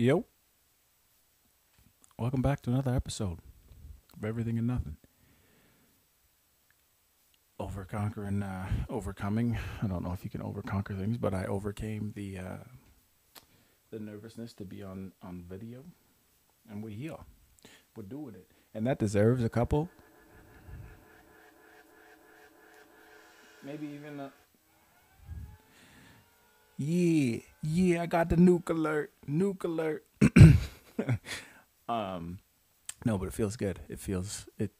Yo. Welcome back to another episode of Everything and Nothing. Overconquering, uh, overcoming. I don't know if you can overconquer things, but I overcame the uh, the nervousness to be on on video, and we're here. We're doing it, and that deserves a couple. Maybe even a. Yeah, yeah, I got the nuke alert. Nuke alert. um, no, but it feels good. It feels it.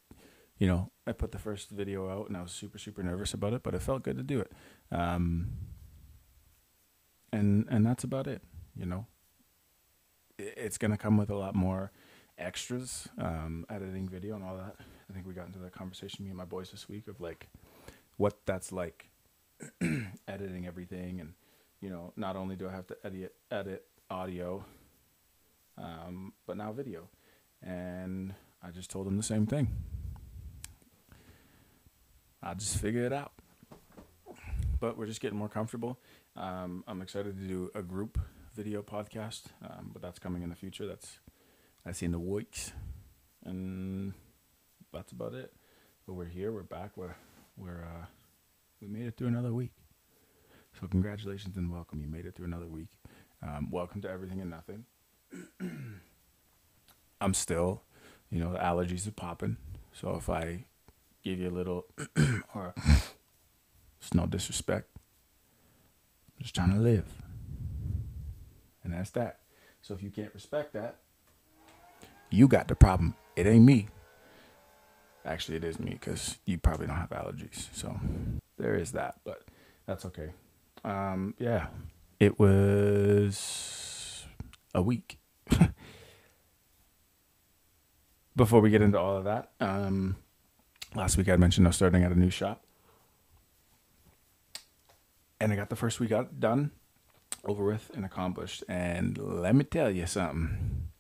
You know, I put the first video out, and I was super, super nervous about it, but it felt good to do it. Um, and and that's about it. You know, It- it's gonna come with a lot more extras, um, editing video and all that. I think we got into that conversation me and my boys this week of like what that's like editing everything and you know not only do i have to edit edit audio um, but now video. And i just told them the same thing. I'll just figure it out. But we're just getting more comfortable. Um, i'm excited to do a group video podcast um, but that's coming in the future. That's that's in the weeks and that's about it. But we're here. We're back. We're we're uh, we made it through another week. So congratulations and welcome. You made it through another week. Um, welcome to everything and nothing. I'm still, you know, the allergies are popping. So if I give you a little, or it's no disrespect, I'm just trying to live, and that's that. So if you can't respect that, you got the problem. It ain't me. Actually, it is me because you probably don't have allergies. So there is that, but that's okay. Um, yeah, it was a week. Before we get into all of that, um, last week I mentioned I was starting at a new shop, and I got the first week out done, over with, and accomplished. And let me tell you something.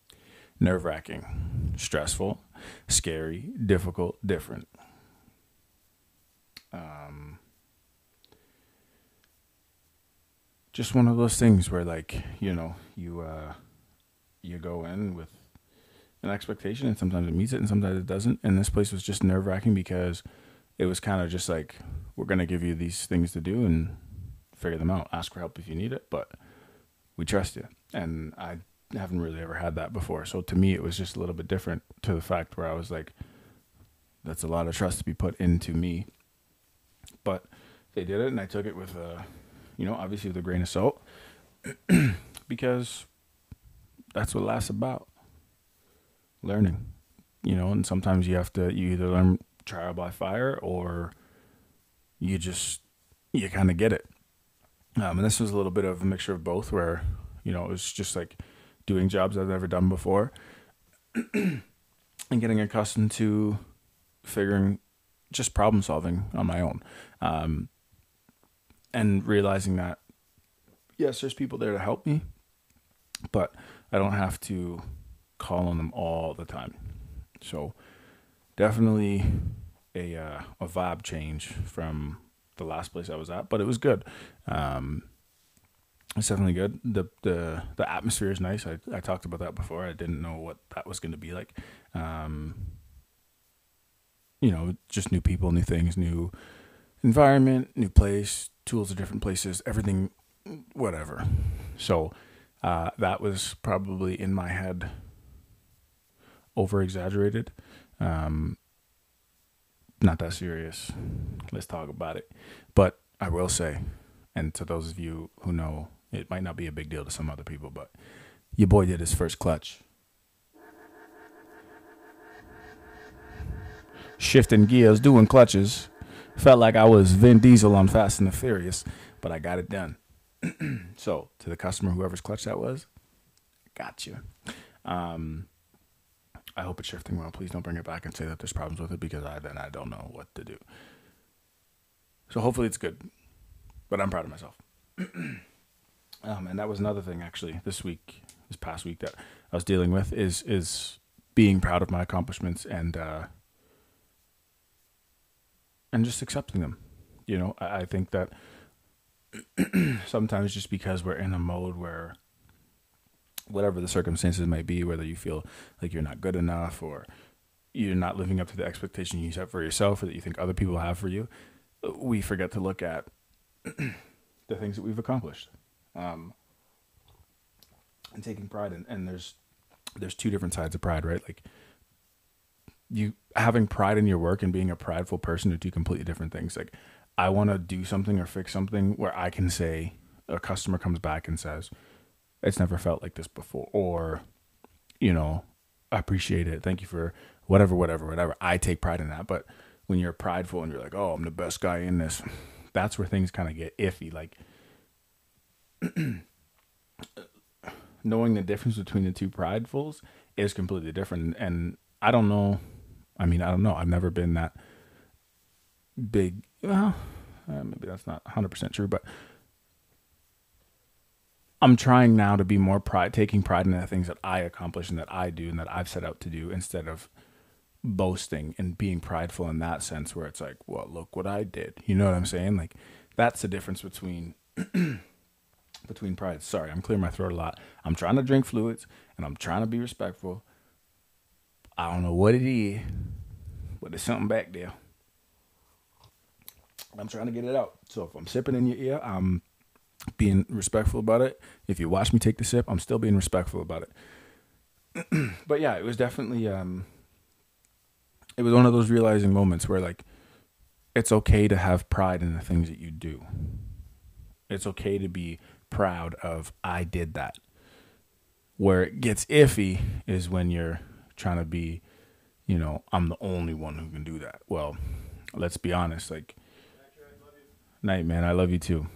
Nerve wracking, stressful, scary, difficult, different. Um, just one of those things where, like, you know, you uh, you go in with an expectation, and sometimes it meets it, and sometimes it doesn't. And this place was just nerve wracking because it was kind of just like, we're gonna give you these things to do and figure them out. Ask for help if you need it, but we trust you. And I haven't really ever had that before. So to me, it was just a little bit different to the fact where I was like, that's a lot of trust to be put into me. But they did it, and I took it with, a, you know, obviously with a grain of salt, because that's what life's about. Learning, you know, and sometimes you have to, you either learn trial by fire or you just, you kind of get it. Um, and this was a little bit of a mixture of both, where you know it was just like doing jobs I've never done before, and getting accustomed to figuring just problem solving on my own, um, and realizing that yes, there's people there to help me, but I don't have to call on them all the time. So definitely a uh, a vibe change from the last place I was at, but it was good. Um, it's definitely good. the the The atmosphere is nice. I I talked about that before. I didn't know what that was going to be like. Um, you know, just new people, new things, new environment, new place, tools of different places, everything, whatever. So uh, that was probably in my head over exaggerated. Um, not that serious. Let's talk about it. But I will say, and to those of you who know, it might not be a big deal to some other people, but your boy did his first clutch. Shifting gears, doing clutches. Felt like I was Vin Diesel on Fast and the Furious, but I got it done. so, to the customer, whoever's clutch that was, got you. Um, I hope it's shifting well. Please don't bring it back and say that there's problems with it because I then I don't know what to do. So hopefully it's good, but I'm proud of myself. um, and that was another thing actually this week, this past week that I was dealing with is is being proud of my accomplishments and uh, and just accepting them. You know, I, I think that sometimes just because we're in a mode where whatever the circumstances might be, whether you feel like you're not good enough or you're not living up to the expectation you set for yourself or that you think other people have for you, we forget to look at the things that we've accomplished. Um, and taking pride in, and there's there's two different sides of pride, right? Like you having pride in your work and being a prideful person are two completely different things. Like I want to do something or fix something where I can say a customer comes back and says, "It's never felt like this before," or you know, I appreciate it. Thank you for whatever, whatever, whatever. I take pride in that. But when you're prideful and you're like, "Oh, I'm the best guy in this," that's where things kind of get iffy. Like knowing the difference between the two pridefuls is completely different. And I don't know. I mean, I don't know. I've never been that big. Well, uh, maybe that's not 100% true, but I'm trying now to be more pride, taking pride in the things that I accomplish and that I do and that I've set out to do instead of boasting and being prideful in that sense where it's like, well, look what I did. You know what I'm saying? Like that's the difference between between pride. Sorry, I'm clearing my throat a lot. I'm trying to drink fluids and I'm trying to be respectful. I don't know what it is, but there's something back there. I'm trying to get it out. So if I'm sipping in your ear, I'm being respectful about it. If you watch me take the sip, I'm still being respectful about it. but yeah, it was definitely um it was one of those realizing moments where like it's okay to have pride in the things that you do. It's okay to be proud of I did that. Where it gets iffy is when you're trying to be, you know, I'm the only one who can do that. Well, let's be honest, like Night man, I love you too.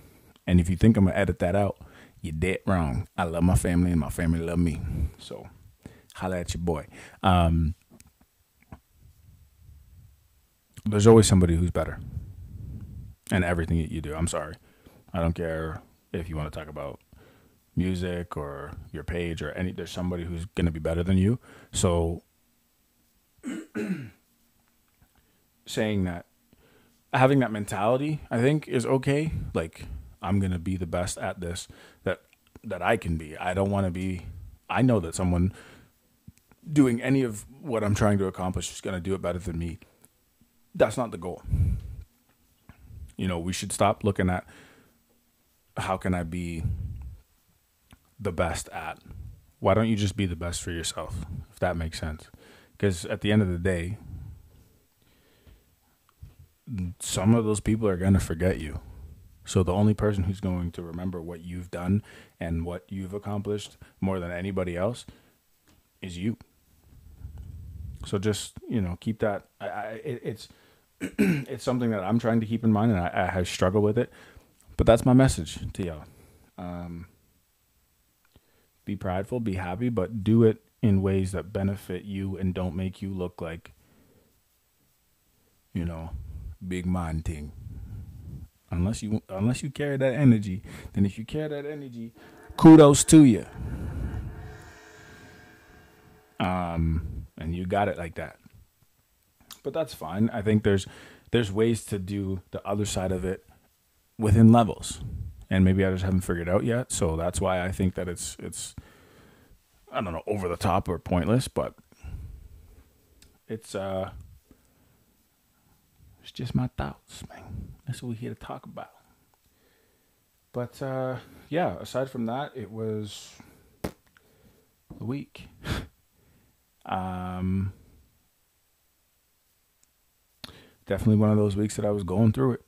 And if you think I'm gonna edit that out, you're dead wrong. I love my family and my family love me. So holla at your boy. Um, there's always somebody who's better and everything that you do. I'm sorry. I don't care if you want to talk about music or your page or any there's somebody who's going to be better than you. So saying that having that mentality i think is okay. Like i'm going to be the best at this that that i can be. I don't want to be i know that someone doing any of what i'm trying to accomplish is going to do it better than me. That's not the goal. You know we should stop looking at how can I be the best at? Why don't you just be the best for yourself, if that makes sense? Because at the end of the day, some of those people are going to forget you. So the only person who's going to remember what you've done and what you've accomplished more than anybody else is you. So just you know keep that. I, I it, it's it's something that I'm trying to keep in mind, and I, I have struggled with it. But that's my message to y'all. Um, be prideful, be happy, but do it in ways that benefit you and don't make you look like, you know, big mind thing. Unless you unless you carry that energy, then if you carry that energy, kudos to you. Um, and you got it like that. But that's fine. I think there's there's ways to do the other side of it within levels, and maybe I just haven't figured out yet. So that's why I think that it's it's I don't know over the top or pointless, but it's uh it's just my thoughts, man. That's what we're here to talk about. But uh yeah, aside from that, it was a week. um definitely one of those weeks that I was going through it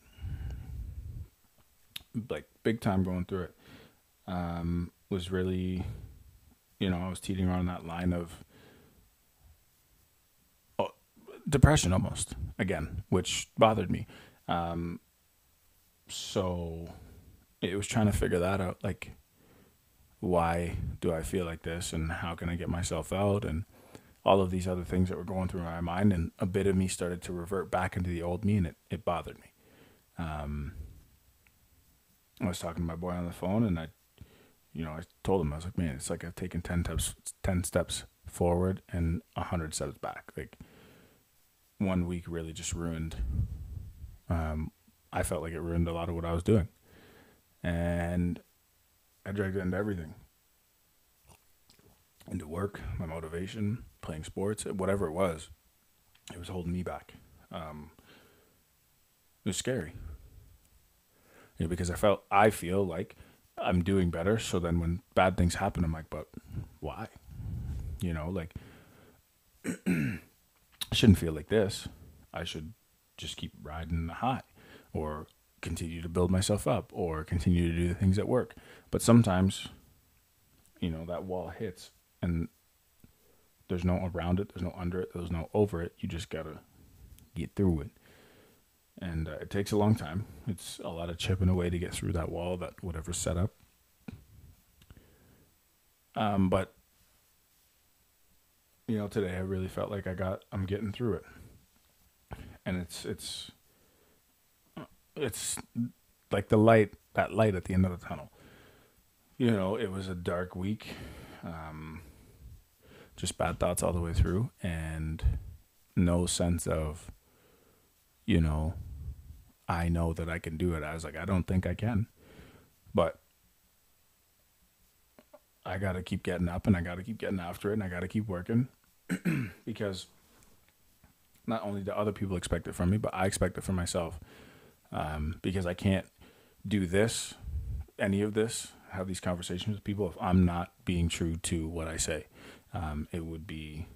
like big time going through it. Um, was really, you know, I was teetering on that line of oh, depression almost again, which bothered me. Um, so it was trying to figure that out. Like, why do I feel like this, and how can I get myself out, and all of these other things that were going through my mind, and a bit of me started to revert back into the old me, and it it bothered me. Um, I was talking to my boy on the phone, and I, you know, I told him I was like, man, it's like I've taken ten steps, ten steps forward and hundred steps back. Like one week really just ruined. Um, I felt like it ruined a lot of what I was doing, and I dragged it into everything. into work, my motivation, playing sports, whatever it was, it was holding me back. Um, it was scary. You know, because I felt I feel like I'm doing better. So then when bad things happen, I'm like, but why? You know, like I shouldn't feel like this. I should just keep riding the high or continue to build myself up or continue to do the things at work. But sometimes, you know, that wall hits and there's no around it, there's no under it, there's no over it. You just gotta get through it. And uh, it takes a long time. It's a lot of chipping away to get through that wall, that whatever's set up. Um, but you know, today I really felt like I got, I'm getting through it, and it's it's it's like the light, that light at the end of the tunnel. You know, it was a dark week. Um, just bad thoughts all the way through and no sense of you know i know that i can do it. I was like i don't think i can. But i gotta keep getting up and i gotta keep getting after it and i gotta keep working because not only do other people expect it from me but i expect it from myself. Um, because i can't do this any of this have these conversations with people if i'm not being true to what i say. Um, it would be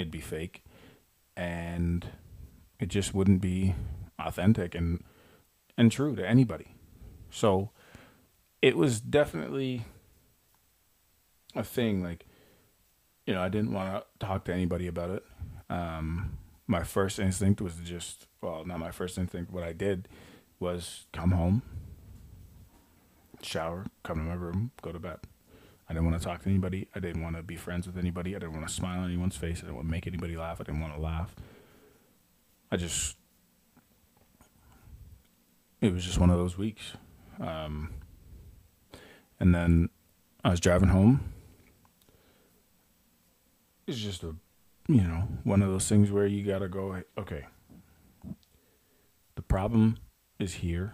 it'd be fake. And it just wouldn't be authentic and and true to anybody so it was definitely a thing like you know i didn't want to talk to anybody about it um, my first instinct was just well not my first instinct what i did was come home shower come to my room go to bed I didn't want to talk to anybody. I didn't want to be friends with anybody. I didn't want to smile on anyone's face. I didn't want to make anybody laugh. I didn't want to laugh. I just, it was just one of those weeks. Um, and then I was driving home. It's just a, you know, one of those things where you got to go, okay, the problem is here.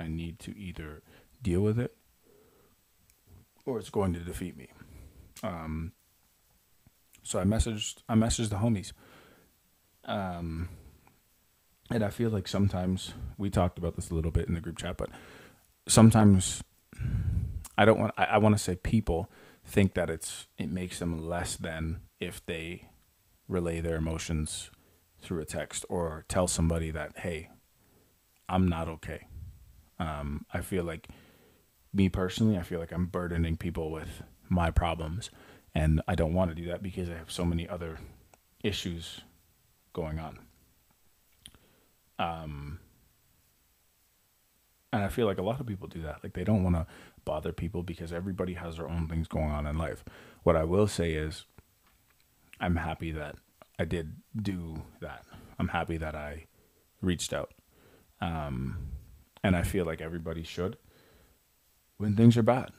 I need to either deal with it or it's going to defeat me. Um, so I messaged I messaged the homies. Um, and I feel like sometimes we talked about this a little bit in the group chat, but sometimes I don't want I, I want to say people think that it's it makes them less than if they relay their emotions through a text or tell somebody that hey, I'm not okay. Um, I feel like me personally, I feel like I'm burdening people with my problems. And I don't want to do that because I have so many other issues going on. Um, and I feel like a lot of people do that. Like they don't want to bother people because everybody has their own things going on in life. What I will say is, I'm happy that I did do that. I'm happy that I reached out. Um, and I feel like everybody should when things are bad.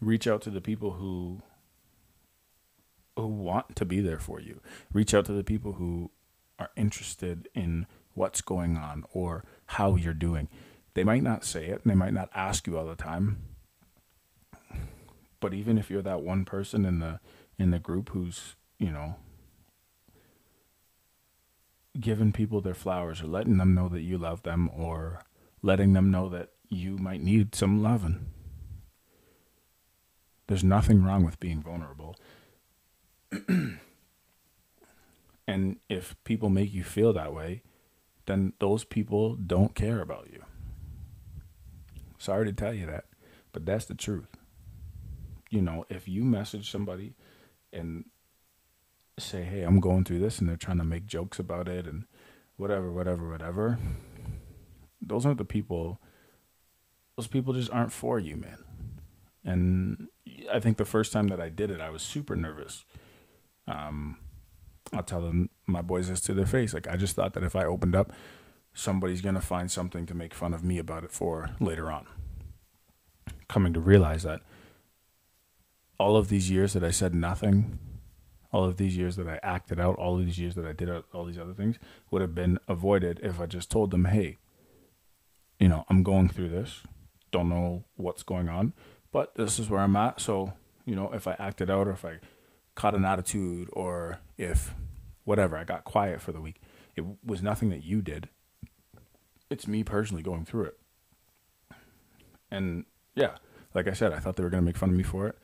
Reach out to the people who who want to be there for you. Reach out to the people who are interested in what's going on or how you're doing. They might not say it and they might not ask you all the time. But even if you're that one person in the in the group who's, you know, giving people their flowers or letting them know that you love them or letting them know that you might need some loving. There's nothing wrong with being vulnerable. and if people make you feel that way, then those people don't care about you. Sorry to tell you that, but that's the truth. You know, if you message somebody and say, hey, I'm going through this, and they're trying to make jokes about it and whatever, whatever, whatever, those aren't the people those people just aren't for you, man. And I think the first time that I did it, I was super nervous. Um, I'll tell them my boys this to their face. Like I just thought that if I opened up, somebody's gonna find something to make fun of me about it for later on. Coming to realize that all of these years that I said nothing, all of these years that I acted out, all of these years that I did all these other things would have been avoided if I just told them, hey, you know, I'm going through this don't know what's going on, but this is where I'm at. So you know, if I acted out or if I caught an attitude or if whatever, I got quiet for the week. It was nothing that you did. It's me personally going through it. And yeah, like I said, I thought they were going to make fun of me for it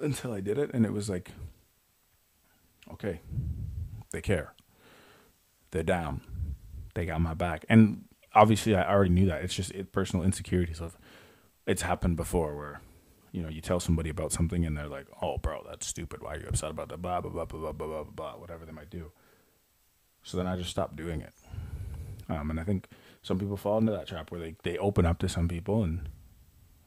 until I did it. And it was like, okay, they care. They're down. They got my back. And obviously, I already knew that. It's just it, personal insecurities of it's happened before where you know, you tell somebody about something and they're like, "Oh, bro, that's stupid. Why are you upset about that?" Blah blah blah blah blah blah blah blah. Whatever they might do. So then I just stopped doing it. Um, and I think some people fall into that trap where they they open up to some people and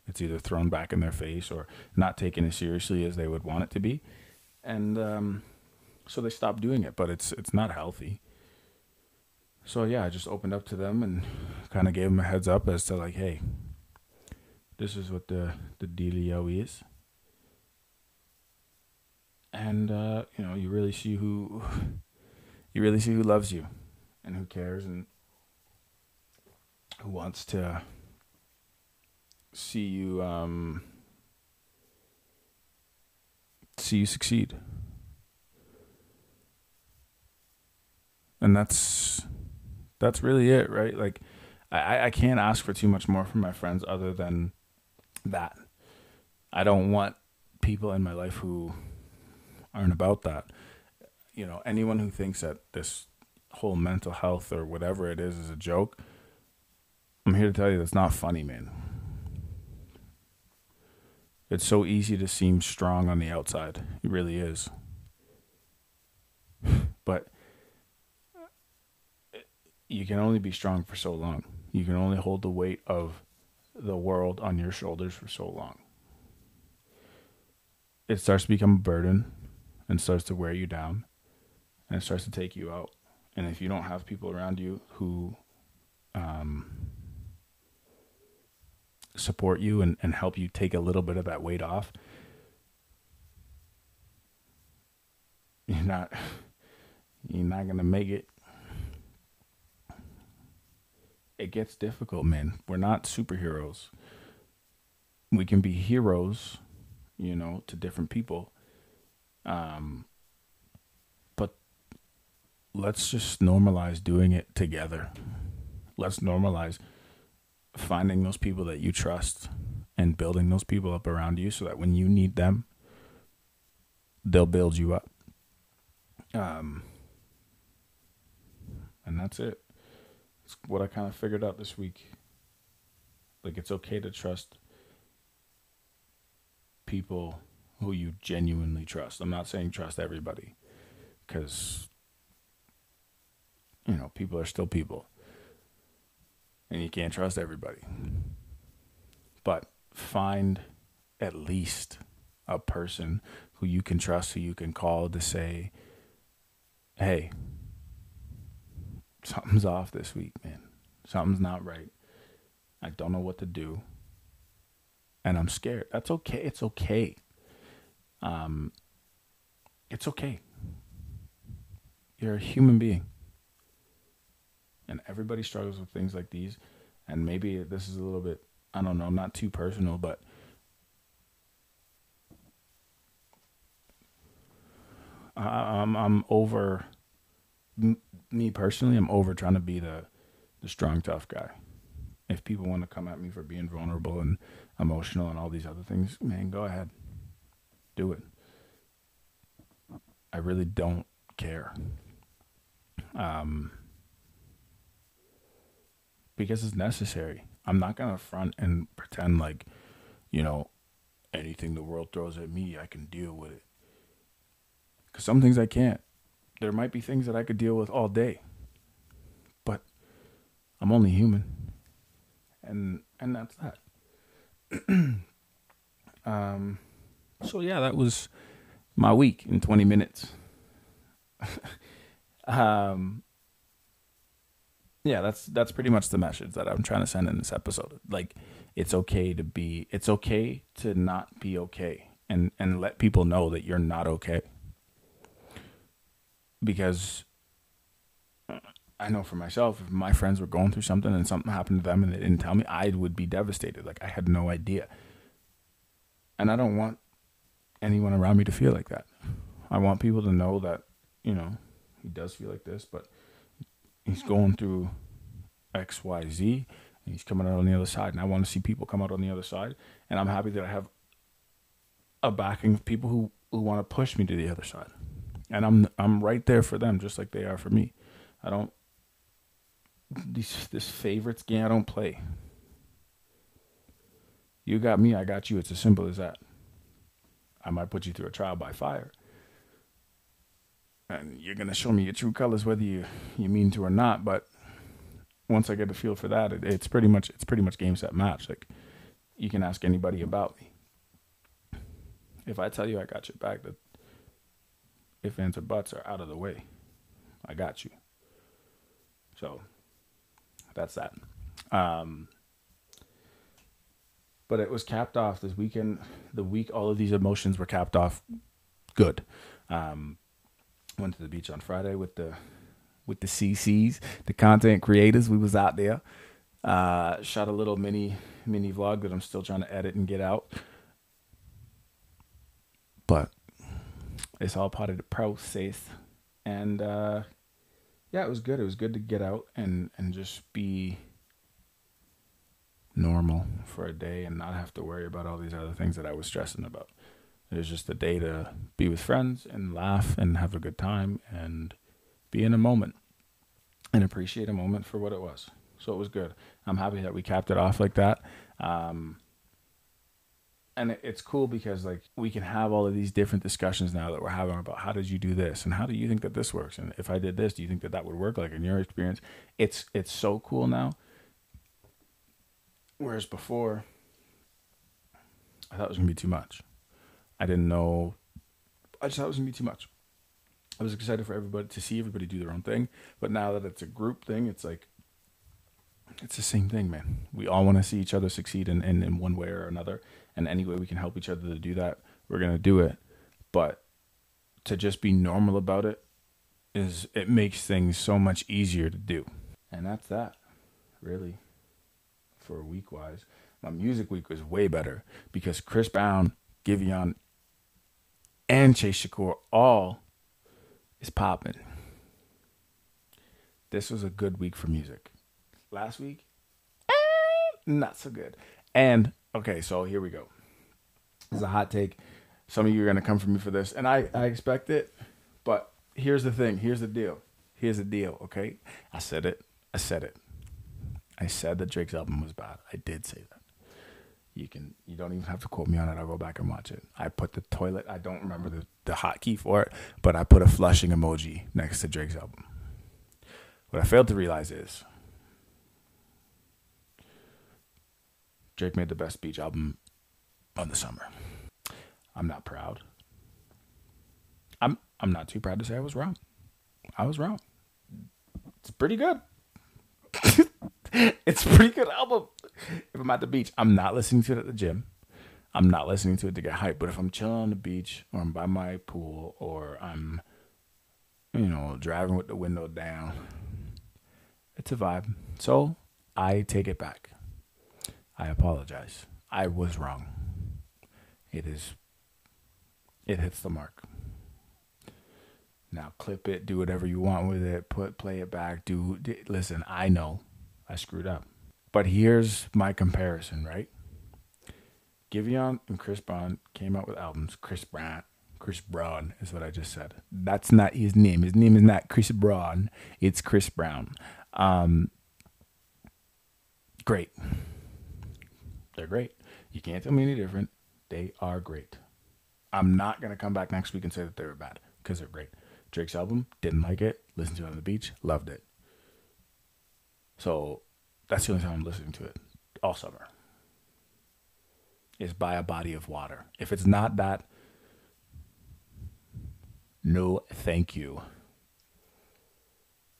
it's either thrown back in their face or not taken as seriously as they would want it to be, and um, so they stop doing it. But it's it's not healthy. So yeah, I just opened up to them and kind of gave them a heads up as to like, hey, this is what the the dealio is. And uh, you know you really see who you really see who loves you and who cares and who wants to see you um, see you succeed. And that's that's really it right? Like I, I can't ask for too much more from my friends other than that. I don't want people in my life who aren't about that. You know, anyone who thinks that this whole mental health or whatever it is is a joke, I'm here to tell you that's not funny, man. It's so easy to seem strong on the outside. It really is. but uh, you can only be strong for so long. You can only hold the weight of the world on your shoulders for so long. It starts to become a burden and starts to wear you down and it starts to take you out. And if you don't have people around you who um, support you and, and help you take a little bit of that weight off, you're not you're not gonna make it it gets difficult, man. We're not superheroes. We can be heroes, you know, to different people. Um, but let's just normalize doing it together. Let's normalize finding those people that you trust and building those people up around you so that when you need them, they'll build you up. Um, and that's it. It's what I kind of figured out this week. Like it's okay to trust people who you genuinely trust. I'm not saying trust everybody because you know, people are still people. And you can't trust everybody. But find at least a person who you can trust, who you can call to say, hey, something's off this week, man. Something's not right. I don't know what to do. And I'm scared. That's okay. It's okay. Um it's okay. You're a human being. And everybody struggles with things like these. And maybe this is a little bit, I don't know, not too personal, but I'm I'm over me personally, I'm over trying to be the the strong tough guy. If people want to come at me for being vulnerable and emotional and all these other things, man, go ahead. Do it. I really don't care. Um because it's necessary. I'm not to front and pretend like, you know, anything the world throws at me, I can deal with it. Cuz some things I can't there might be things that I could deal with all day. But I'm only human. And and that's that. um so yeah, that was my week in 20 minutes. um yeah, that's that's pretty much the message that I'm trying to send in this episode. Like it's okay to be it's okay to not be okay and and let people know that you're not okay because I know for myself, if my friends were going through something and something happened to them and they didn't tell me, I would be devastated. Like I had no idea. And I don't want anyone around me to feel like that. I want people to know that, you know, he does feel like this, but he's going through X, Y, Z, and he's coming out on the other side. And I want to see people come out on the other side. And I'm happy that I have a backing of people who, who want to push me to the other side. And I'm I'm right there for them, just like they are for me. I don't this favorites game I don't play. You got me, I got you. It's as simple as that. I might put you through a trial by fire. And you're gonna show me your true colors whether you, you mean to or not, but once I get a feel for that, it, it's pretty much it's pretty much game set match. Like you can ask anybody about me. If I tell you I got your back, that if ands or buts are out of the way, I got you. So that's that. Um, but it was capped off this weekend. The week all of these emotions were capped off good. Um, went to the beach on Friday with the with the CCs, the content creators. We was out there. Uh, shot a little mini mini vlog that I'm still trying to edit and get out. But it's all part of the process. And uh, yeah, it was good. It was good to get out and and just be normal for a day and not have to worry about all these other things that I was stressing about. It was just a day to be with friends and laugh and have a good time and be in a moment and appreciate a moment for what it was. So it was good. I'm happy that we capped it off like that. Um, and it's cool because like we can have all of these different discussions now that we're having about how did you do this and how do you think that this works and if I did this, do you think that that would work? Like in your experience, it's it's so cool now Whereas before, I thought it was gonna be too much. I didn't know. I just thought it was gonna be too much. I was excited for everybody to see everybody do their own thing, but now that it's a group thing, it's like it's the same thing, man. We all want to see each other succeed in, in, in one way or another, and any way we can help each other to do that, we're gonna do it. But to just be normal about it is it makes things so much easier to do, and that's that, really for week wise. My music week was way better because Chris Brown, Giveon, and Chase Shakur all is popping. This was a good week for music. Last week, eh, not so good. And okay, so here we go. This is a hot take. Some of you are gonna come for me for this, and I, I expect it. But here's the thing. Here's the deal. Here's the deal. Okay, I said it. I said it. I said that Drake's album was bad. I did say that. You can you don't even have to quote me on it. I'll go back and watch it. I put the toilet. I don't remember the the hotkey for it, but I put a flushing emoji next to Drake's album. What I failed to realize is Drake made the best beach album of the summer. I'm not proud. I'm I'm not too proud to say I was wrong. I was wrong. It's pretty good. it's a pretty good album. If I'm at the beach, I'm not listening to it at the gym. I'm not listening to it to get hyped. But if I'm chilling on the beach or I'm by my pool or I'm, you know, driving with the window down, it's a vibe. So I take it back. I apologize. I was wrong. It is, it hits the mark. Now clip it, do whatever you want with it, put play it back, do listen, I know I screwed up. But here's my comparison, right? Giveon and Chris Brown came out with albums. Chris Brown, Chris Brown is what I just said. That's not his name. His name is not Chris Brown. It's Chris Brown. Um, great. They're great. You can't tell me any different. They are great. I'm not gonna come back next week and say that they were bad because they're great. Drake's album, didn't like it. Listened to it on the beach, loved it. So that's the only time I'm listening to it all summer. Is by a body of water. If it's not that, no thank you.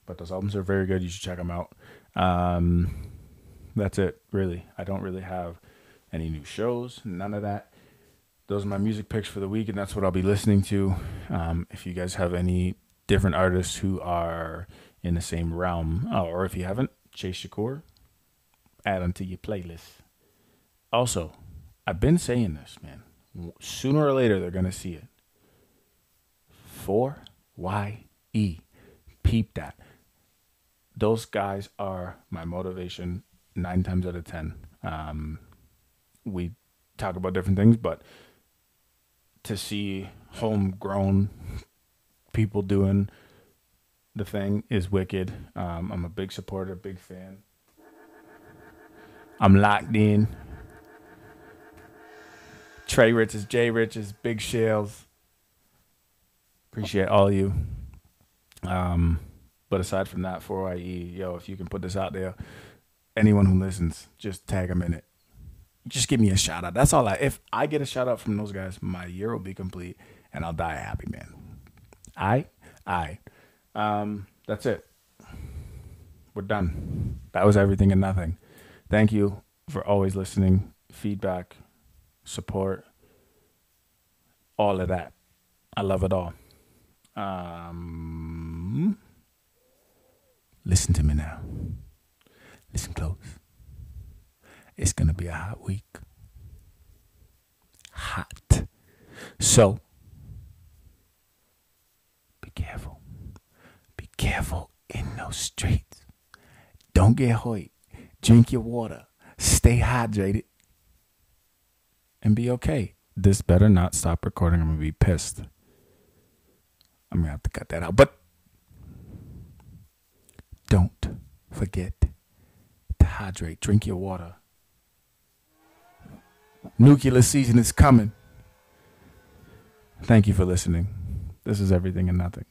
But those albums are very good. You should check them out. Um, that's it, really. I don't really have any new shows, none of that. Those are my music picks for the week, and that's what I'll be listening to. Um, if you guys have any different artists who are in the same realm, oh, or if you haven't, Chase Shakur, add them to your playlist. Also, I've been saying this, man. Sooner or later, they're going to see it. 4YE. Peep that. Those guys are my motivation nine times out of 10. Um, we talk about different things, but to see homegrown people doing the thing is wicked. Um, I'm a big supporter, big fan. I'm locked in. Trey Riches, Jay Riches, Big Shells. Appreciate all you. Um, but aside from that, 4IE, yo, if you can put this out there, anyone who listens, just tag them in it. Just give me a shout out. That's all I. If I get a shout out from those guys, my year will be complete, and I'll die a happy, man. I, I, um, that's it. We're done. That was everything and nothing. Thank you for always listening, feedback, support, all of that. I love it all. Um, listen to me now. Listen close. It's going to be a hot week. Hot. So, be careful. Be careful in those streets. Don't get hurt. Drink your water. Stay hydrated. And be okay. This better not stop recording. I'm going to be pissed. I'm going to have to cut that out. But don't forget hydrate. Drink your water. Nuclear season is coming. Thank you for listening. This is everything and nothing.